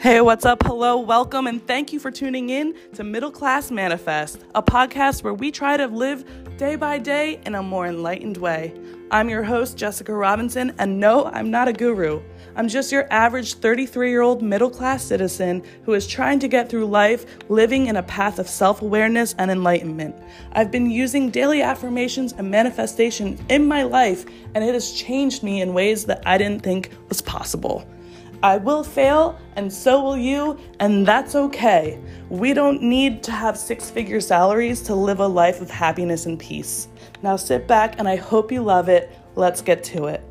Hey, what's up? Hello, welcome, and thank you for tuning in to Middle Class Manifest, a podcast where we try to live day by day in a more enlightened way. I'm your host, Jessica Robinson, and no, I'm not a guru. I'm just your average 33 year old middle class citizen who is trying to get through life living in a path of self awareness and enlightenment. I've been using daily affirmations and manifestation in my life, and it has changed me in ways that I didn't think was possible. I will fail, and so will you, and that's okay. We don't need to have six figure salaries to live a life of happiness and peace. Now sit back, and I hope you love it. Let's get to it.